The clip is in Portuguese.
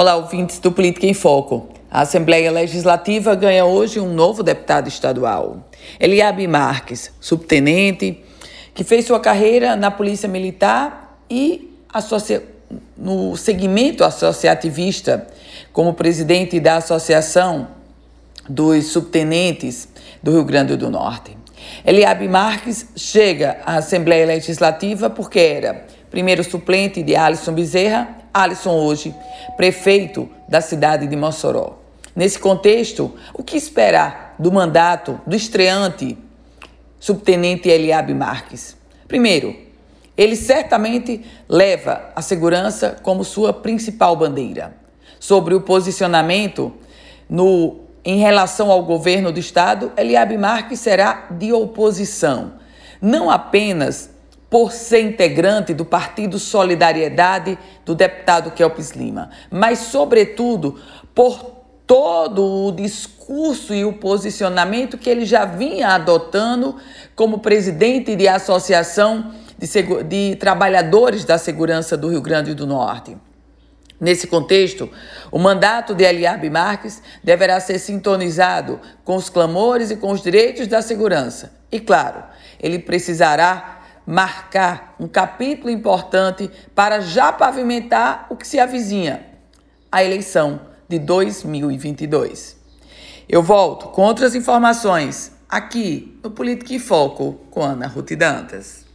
Olá, ouvintes do Política em Foco. A Assembleia Legislativa ganha hoje um novo deputado estadual. Eliabe Marques, subtenente, que fez sua carreira na Polícia Militar e no segmento associativista como presidente da Associação dos Subtenentes do Rio Grande do Norte. Eliabe Marques chega à Assembleia Legislativa porque era primeiro suplente de Alisson Bezerra Alisson hoje, prefeito da cidade de Mossoró. Nesse contexto, o que esperar do mandato do estreante subtenente Eliabe Marques? Primeiro, ele certamente leva a segurança como sua principal bandeira. Sobre o posicionamento no em relação ao governo do estado, Eliabe Marques será de oposição, não apenas por ser integrante do Partido Solidariedade do deputado Kelpis Lima, mas, sobretudo, por todo o discurso e o posicionamento que ele já vinha adotando como presidente de Associação de, de Trabalhadores da Segurança do Rio Grande do Norte. Nesse contexto, o mandato de Eliabe Marques deverá ser sintonizado com os clamores e com os direitos da segurança. E, claro, ele precisará marcar um capítulo importante para já pavimentar o que se avizinha, a eleição de 2022. Eu volto com outras informações aqui no Política em Foco com Ana Ruth Dantas.